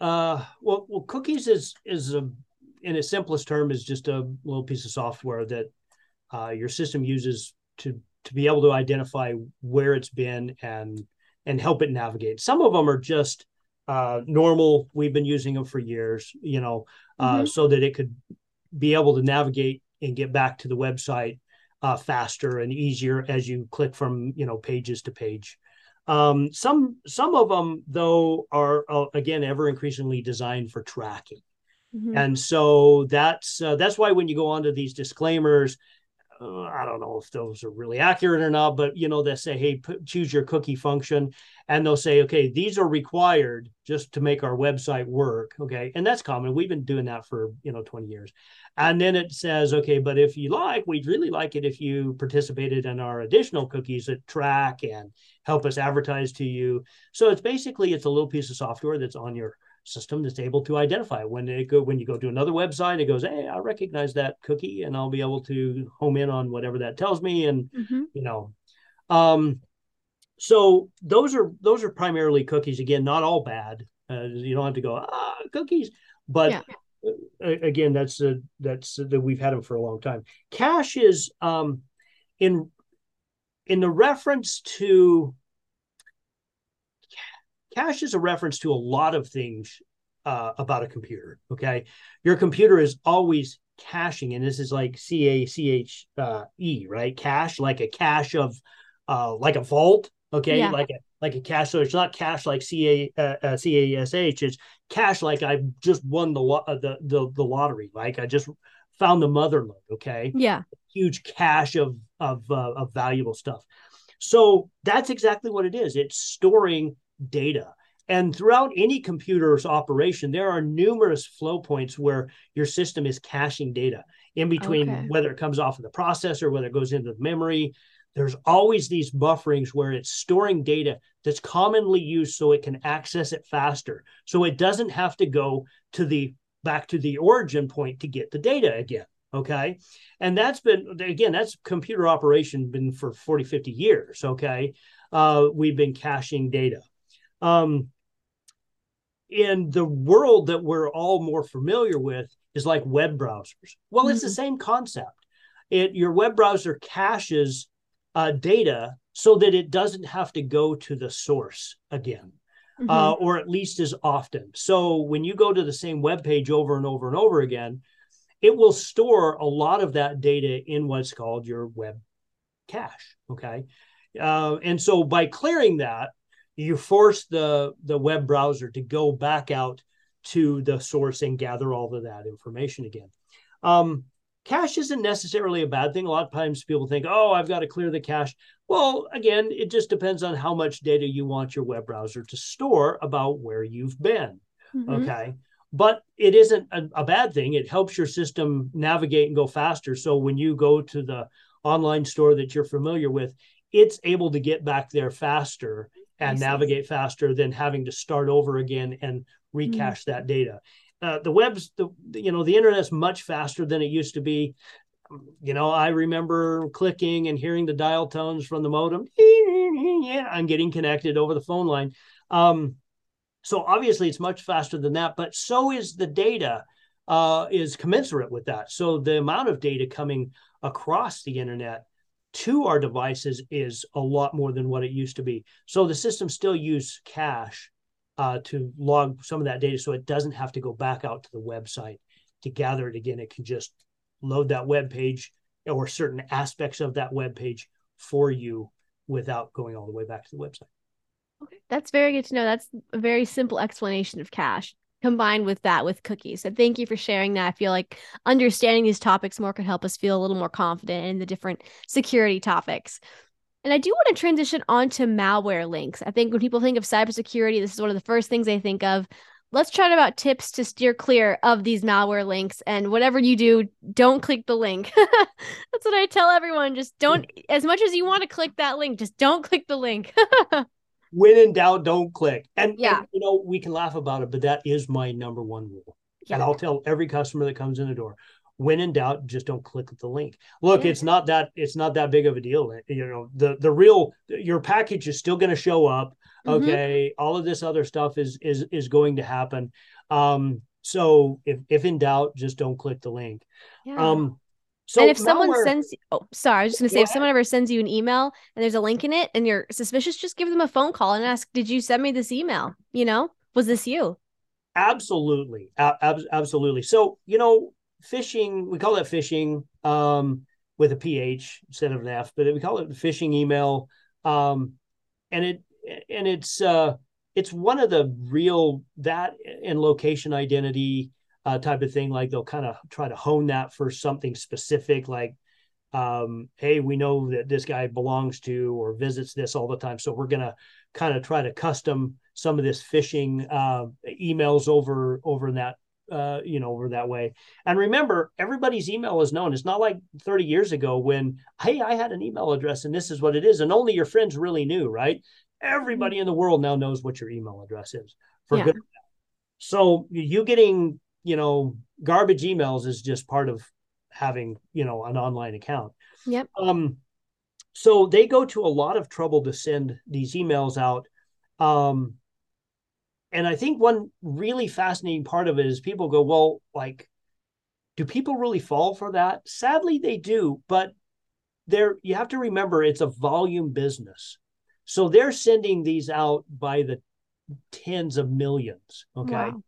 Uh, well, well, cookies is is a in its simplest term, is just a little piece of software that uh, your system uses to to be able to identify where it's been and and help it navigate. Some of them are just uh, normal. We've been using them for years, you know, uh, mm-hmm. so that it could be able to navigate and get back to the website uh, faster and easier as you click from you know pages to page. Um, some some of them though are uh, again ever increasingly designed for tracking, mm-hmm. and so that's uh, that's why when you go on to these disclaimers, uh, I don't know if those are really accurate or not, but you know they say, hey, p- choose your cookie function, and they'll say, okay, these are required just to make our website work. Okay, and that's common. We've been doing that for you know 20 years, and then it says, okay, but if you like, we'd really like it if you participated in our additional cookies that track and help us advertise to you. So it's basically it's a little piece of software that's on your system that's able to identify. When it go when you go to another website it goes hey i recognize that cookie and i'll be able to home in on whatever that tells me and mm-hmm. you know. Um so those are those are primarily cookies. Again not all bad. Uh, you don't have to go ah cookies. But yeah. again that's a, that's that we've had them for a long time. Cache is um in in the reference to cache is a reference to a lot of things uh, about a computer. Okay, your computer is always caching, and this is like C A C H uh, E, right? Cache, like a cache of, uh, like a vault. Okay, yeah. like a like a cache. So it's not cache like C A uh, uh C A S H. It's cache like I just won the, lo- the the the lottery. Like I just found the motherlode. Okay. Yeah. Huge cache of of uh, of valuable stuff. So that's exactly what it is. It's storing data. And throughout any computer's operation, there are numerous flow points where your system is caching data in between, okay. whether it comes off of the processor, whether it goes into the memory. There's always these bufferings where it's storing data that's commonly used so it can access it faster. So it doesn't have to go to the back to the origin point to get the data again. Okay. And that's been, again, that's computer operation been for 40, 50 years. Okay. Uh, we've been caching data. Um, in the world that we're all more familiar with is like web browsers. Well, mm-hmm. it's the mm-hmm. same concept. It your web browser caches uh, data so that it doesn't have to go to the source again, mm-hmm. uh, or at least as often. So when you go to the same web page over and over and over again, it will store a lot of that data in what's called your web cache. Okay, uh, and so by clearing that, you force the the web browser to go back out to the source and gather all of that information again. Um, cache isn't necessarily a bad thing. A lot of times people think, oh, I've got to clear the cache. Well, again, it just depends on how much data you want your web browser to store about where you've been. Mm-hmm. Okay. But it isn't a, a, bad thing. It helps your system navigate and go faster. So when you go to the online store that you're familiar with, it's able to get back there faster and navigate faster than having to start over again and recache mm-hmm. that data. Uh, the web's the you know the internet's much faster than it used to be. You know, I remember clicking and hearing the dial tones from the modem. Yeah, (laughs) I'm getting connected over the phone line. Um, so obviously, it's much faster than that, but so is the data uh, is commensurate with that. So the amount of data coming across the internet to our devices is a lot more than what it used to be. So the system still use cache uh, to log some of that data, so it doesn't have to go back out to the website to gather it again. It can just load that web page or certain aspects of that web page for you without going all the way back to the website. Okay, that's very good to know. That's a very simple explanation of cache combined with that with cookies. So thank you for sharing that. I feel like understanding these topics more could help us feel a little more confident in the different security topics. And I do want to transition onto malware links. I think when people think of cybersecurity, this is one of the first things they think of. Let's chat about tips to steer clear of these malware links. And whatever you do, don't click the link. (laughs) That's what I tell everyone. Just don't, as much as you want to click that link, just don't click the link. (laughs) when in doubt, don't click. And, yeah. And, you know, we can laugh about it, but that is my number one rule. Yeah. And I'll tell every customer that comes in the door, when in doubt, just don't click the link. Look, yeah. it's not that it's not that big of a deal. You know, the the real your package is still going to show up. Mm-hmm. Okay, mm-hmm. all of this other stuff is is is going to happen. Um, so if if in doubt, just don't click the link. Yeah. Um, so and if someone sends, oh, sorry, I was just gonna say, Go if someone ever sends you an email and there's a link in it and you're suspicious, just give them a phone call and ask, "Did you send me this email? You know, was this you?" Absolutely, ab- absolutely. So you know, phishing we call that phishing um, with a ph instead of an f, but we call it phishing email, um, and it and it's uh, it's one of the real that and location identity uh, type of thing. Like they'll kind of try to hone that for something specific, like um, hey, we know that this guy belongs to or visits this all the time, so we're gonna kind of try to custom some of this phishing uh, emails over over in that uh, you know over that way. And remember, everybody's email is known. It's not like 30 years ago when hey, I had an email address and this is what it is, and only your friends really knew, right? Everybody in the world now knows what your email address is for Yeah. good. So you getting you know garbage emails is just part of having you know an online account. Yep. Um, so they go to a lot of trouble to send these emails out. Um, and I think one really fascinating part of it is people go, well, like, do people really fall for that? Sadly, they do, but there you have to remember it's a volume business. So they're sending these out by the tens of millions. Okay. Wow.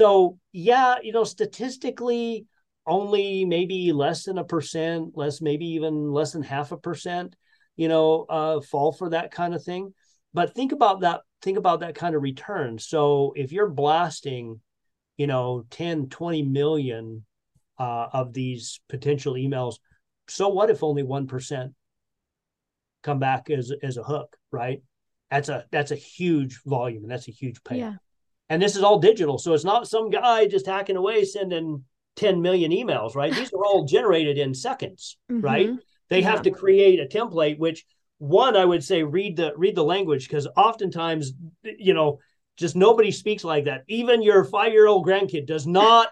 So yeah, you know, statistically, only maybe less than a percent, less maybe even less than half a percent, you know, uh, fall for that kind of thing. But think about that. Think about that kind of return. So if you're blasting, you know, 10, 20 million uh, of these potential emails, so what if only one percent come back as as a hook, right? That's a that's a huge volume and that's a huge payoff Yeah. And this is all digital so it's not some guy just hacking away sending 10 million emails right these are all generated in seconds right Mhm. they Yeah. have to create a template which one i would say read the read the language because oftentimes you know just nobody speaks like that even your five year old grandkid does not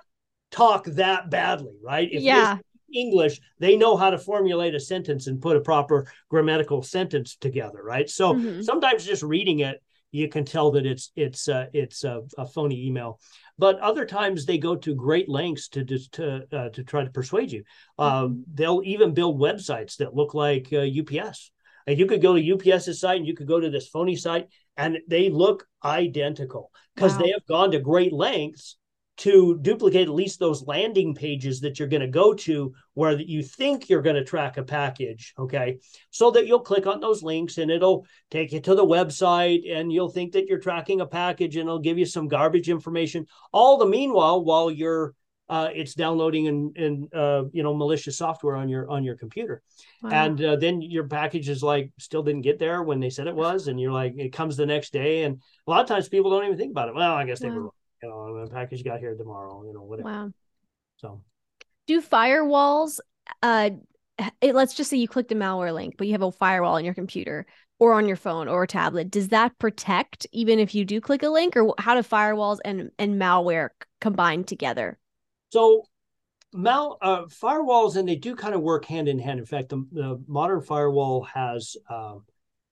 talk that badly right if Yeah. english they know how to formulate a sentence and put a proper grammatical sentence together right so Mhm. sometimes just reading it you can tell that it's it's uh, it's a, a phony email. But other times they go to great lengths to just to uh, to try to persuade you. Uh, They'll even build websites that look like uh, UPS. And you could go to UPS's site and you could go to this phony site, and they look identical because Wow. they have gone to great lengths to duplicate at least those landing pages that you're going to go to where you think you're going to track a package okay so that you'll click on those links and it'll take you to the website and you'll think that you're tracking a package and it'll give you some garbage information all the meanwhile while you're uh, it's downloading and and uh, you know malicious software on your on your computer Wow. and uh, then your package is like still didn't get there when they said it was and you're like it comes the next day and a lot of times people don't even think about it well i guess they were wrong. You know the package got here tomorrow you know whatever wow. so Do firewalls uh it, let's just say you clicked a malware link, but you have a firewall on your computer or on your phone or a tablet. Does that protect even if you do click a link or how do firewalls and and malware combine together? So mal uh, firewalls and they do kind of work hand in hand. In fact, the, the modern firewall has um,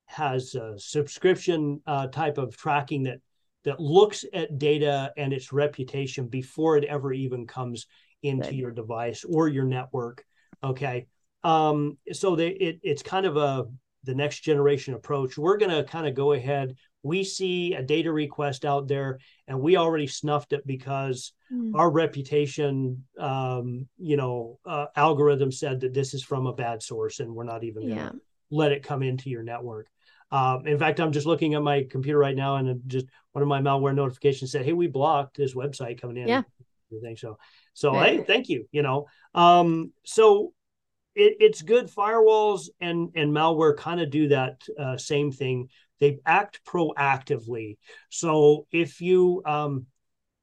has a subscription uh, type of tracking that that looks at data and its reputation before it ever even comes into Good. your device or your network. Okay, um, so they it, it's kind of a the next generation approach. We're going to kind of go ahead. We see a data request out there, and we already snuffed it because Mm. our reputation um you know uh, algorithm said that this is from a bad source and we're not even Yeah. gonna let it come into your network um in fact i'm just looking at my computer right now and just one of my malware notifications said hey we blocked this website coming in. Yeah. everything so. So Right. hey thank you you know. Um so it, it's good firewalls and and malware kind of do that uh, same thing. They act proactively. So if you um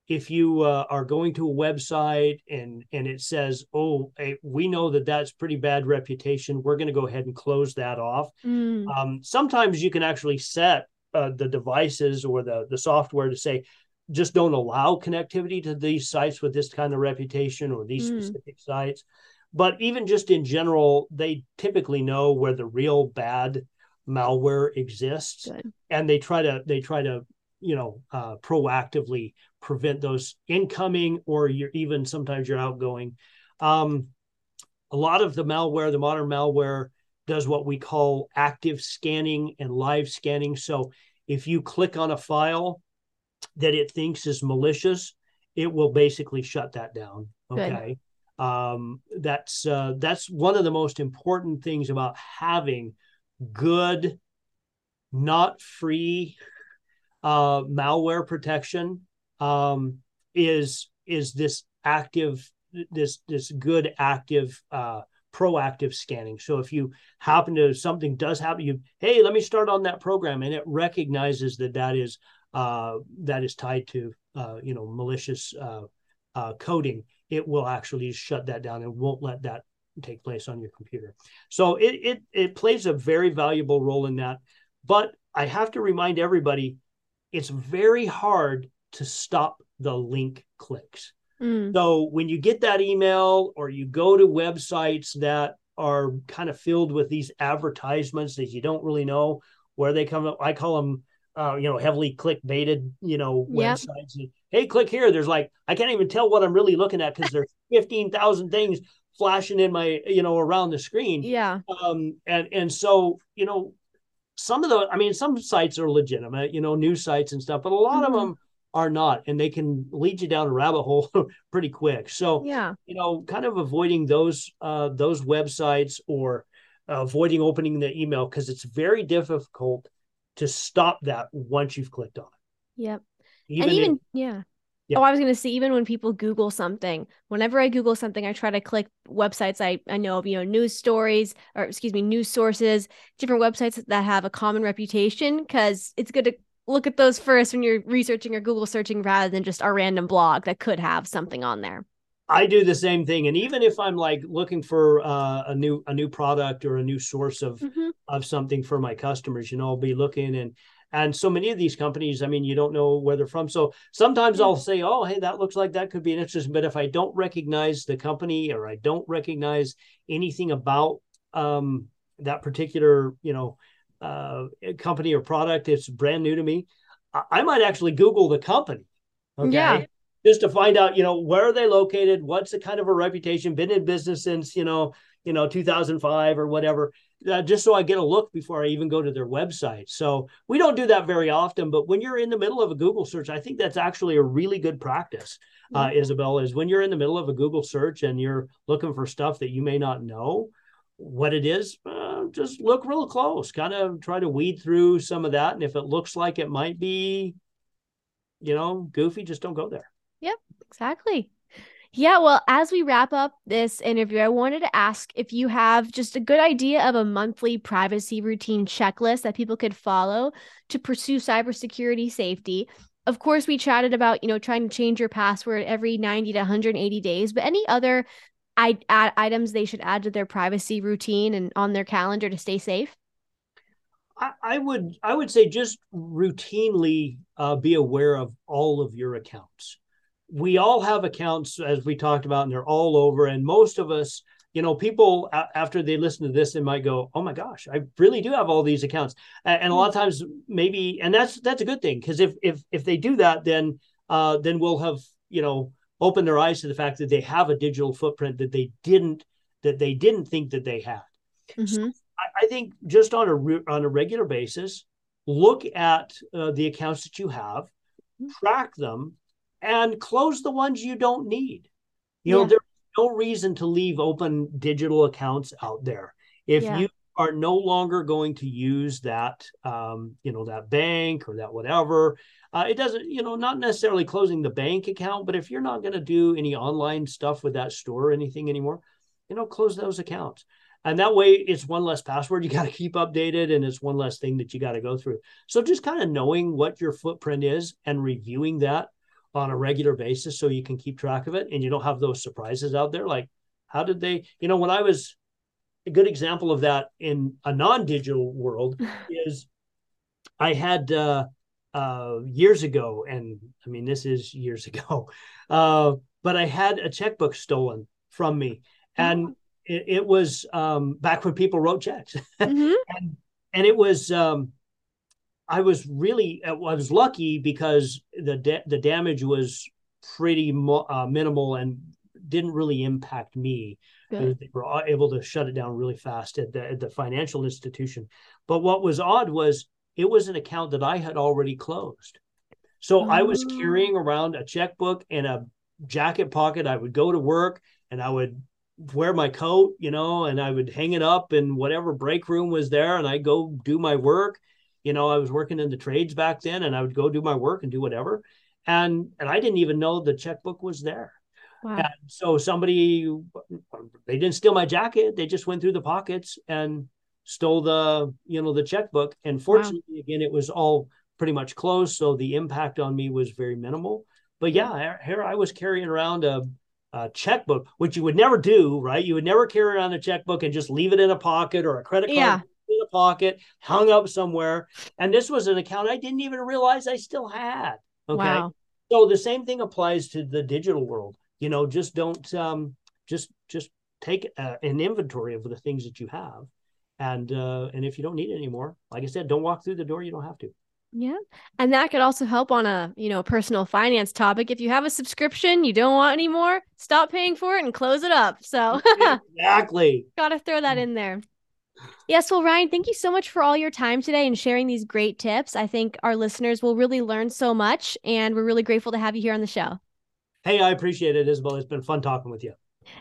if you uh, are going to a website and and it says oh hey, we know that that's pretty bad reputation we're going to go ahead and close that off Mm. um, sometimes you can actually set uh, the devices or the the software to say just don't allow connectivity to these sites with this kind of reputation or these Mm. specific sites but even just in general they typically know where the real bad malware exists Good. and they try to they try to you know uh, proactively prevent those incoming or you're even sometimes you're outgoing. Um, a lot of the malware the modern malware does what we call active scanning and live scanning. So if you click on a file that it thinks is malicious it will basically shut that down. Okay? Um, that's uh, that's one of the most important things about having good not free uh, malware protection um, is is this active this this good active uh, proactive scanning. So if you happen to something does happen, you hey, let me start on that program, and it recognizes that that is uh, that is tied to uh, you know malicious uh, uh, coding. It will actually shut that down and won't let that take place on your computer. So it it it plays a very valuable role in that. But I have to remind everybody, it's very hard to stop the link clicks. Mm. So when you get that email or you go to websites that are kind of filled with these advertisements that you don't really know where they come up, I call them, uh, you know, heavily clickbaited, you know, yep. websites. And, hey, click here. There's like, I can't even tell what I'm really looking at because there's (laughs) 15,000 things flashing in my, you know, around the screen. Yeah. Um, and, and so, you know, some of the, I mean, some sites are legitimate, you know, news sites and stuff, but a lot mm-hmm. of them are not, and they can lead you down a rabbit hole (laughs) pretty quick. So, yeah, you know, kind of avoiding those uh, those websites or uh, avoiding opening the email because it's very difficult to stop that once you've clicked on it. Yep. Even and even if, yeah. Oh, I was going to say, even when people Google something, whenever I Google something, I try to click websites I, I know of, you know, news stories or, excuse me, news sources, different websites that have a common reputation, because it's good to look at those first when you're researching or Google searching rather than just a random blog that could have something on there. I do the same thing, and even if I'm like looking for uh, a new a new product or a new source of mm-hmm. of something for my customers, you know, I'll be looking and and so many of these companies, I mean, you don't know where they're from. So sometimes. I'll say, "Oh, hey, that looks like that could be an interesting." But if I don't recognize the company or I don't recognize anything about um, that particular, you know, uh, company or product. It's brand new to me. I, I might actually Google the company. Okay. Yeah. Just to find out, you know, where are they located? What's the kind of a reputation? Been in business since, you know, you know, 2005 or whatever. Uh, just so I get a look before I even go to their website. So we don't do that very often, but when you're in the middle of a Google search, I think that's actually a really good practice, uh, mm-hmm. Isabelle, is when you're in the middle of a Google search and you're looking for stuff that you may not know what it is, uh, just look real close, kind of try to weed through some of that. And if it looks like it might be, you know, goofy, just don't go there. Yep, exactly. Yeah, well, as we wrap up this interview, I wanted to ask if you have just a good idea of a monthly privacy routine checklist that people could follow to pursue cybersecurity safety. Of course, we chatted about, you know, trying to change your password every 90 to 180 days, but any other I, items they should add to their privacy routine and on their calendar to stay safe? I, I would I would say just routinely uh, be aware of all of your accounts. We all have accounts, as we talked about, and they're all over. And most of us, you know, people after they listen to this, they might go, "Oh my gosh, I really do have all these accounts." And a lot of times, maybe, and that's that's a good thing because if if if they do that, then uh, then we'll have you know open their eyes to the fact that they have a digital footprint that they didn't that they didn't think that they had. Mm-hmm. So I, I, think just on a re- on a regular basis, look at uh, the accounts that you have, mm-hmm. track them, and close the ones you don't need. You yeah. know, there's no reason to leave open digital accounts out there. If yeah. you are no longer going to use that, um, you know, that bank or that whatever, uh, it doesn't, you know, not necessarily closing the bank account, but if you're not going to do any online stuff with that store or anything anymore, you know, close those accounts. And that way it's one less password (laughs) you got to keep updated and it's one less thing that you got to go through. So just kind of knowing what your footprint is and reviewing that on a regular basis so you can keep track of it and you don't have those surprises out there. Like, how did they, you know, when I was a good example of that in a non-digital world (laughs) is I had uh, uh, years ago, and I mean, this is years (laughs) ago, uh, but I had a checkbook stolen from me. And mm-hmm. it, it, was um, back when people wrote checks. (laughs) Mm-hmm. and, and it was, um, I was really I was lucky because the da- the damage was pretty mo- uh, minimal and didn't really impact me. They were able to shut it down really fast at the, at the financial institution. But what was odd was it was an account that I had already closed. So. I was oh. carrying around a checkbook in a jacket pocket. I would go to work and I would wear my coat, you know, and I would hang it up in whatever break room was there and I go do my work you know, I was working in the trades back then and I would go do my work and do whatever. And and I didn't even know the checkbook was there. Wow. And so somebody they didn't steal my jacket, they just went through the pockets and stole the, you know, the checkbook. And fortunately, wow. again, it was all pretty much closed. So the impact on me was very minimal. But yeah, here I was carrying around a, a checkbook, which you would never do, right? You would never carry around a checkbook and just leave it in a pocket or a credit card yeah in a pocket, hung up somewhere. And this was an account I didn't even realize I still had. Okay. Wow. So the same thing applies to the digital world. You know, just don't um, just just take uh, an inventory of the things that you have, and uh, and if you don't need it anymore, like I said, don't walk through the door. You don't have to. Yeah. And that could also help on a, you know, personal finance topic. If you have a subscription you don't want anymore, stop paying for it and close it up. So (laughs) Exactly. Got to throw that in there. Yes, well, Ryan, thank you so much for all your time today and sharing these great tips. I think our listeners will really learn so much, and we're really grateful to have you here on the show. Hey, I appreciate it, Isabelle. It's been fun talking with you.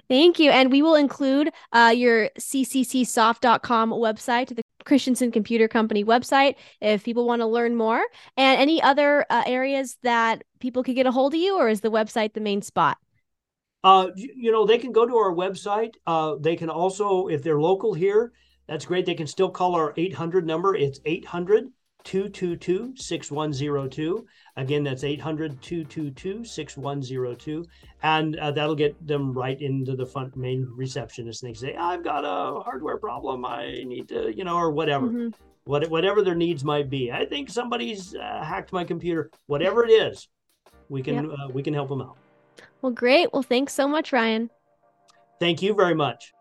Thank you. And we will include uh, your cccsoft.com website, the Christensen Computer Company website, if people want to learn more. And any other uh, areas that people could get a hold of you, or is the website the main spot? Uh, you, you know, they can go to our website. Uh, they can also, if they're local here, that's great. They can still call our 800 number. It's 800 222 6102. Again, that's 800 222 6102. And uh, that'll get them right into the front main receptionist. And they say, I've got a hardware problem. I need to, you know, or whatever. Mm-hmm. What, whatever their needs might be. I think somebody's uh, hacked my computer. Whatever it is, we can yep. uh, we can help them out. Well, great. Well, thanks so much, Ryan. Thank you very much.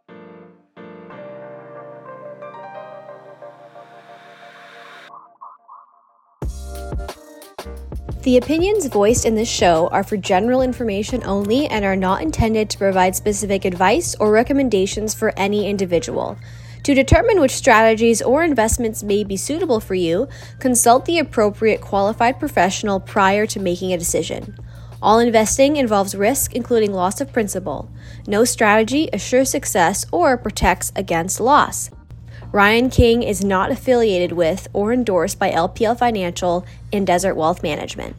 The opinions voiced in this show are for general information only and are not intended to provide specific advice or recommendations for any individual. To determine which strategies or investments may be suitable for you, consult the appropriate qualified professional prior to making a decision. All investing involves risk, including loss of principal. No strategy assures success or protects against loss. Ryan King is not affiliated with or endorsed by LPL Financial and Desert Wealth Management.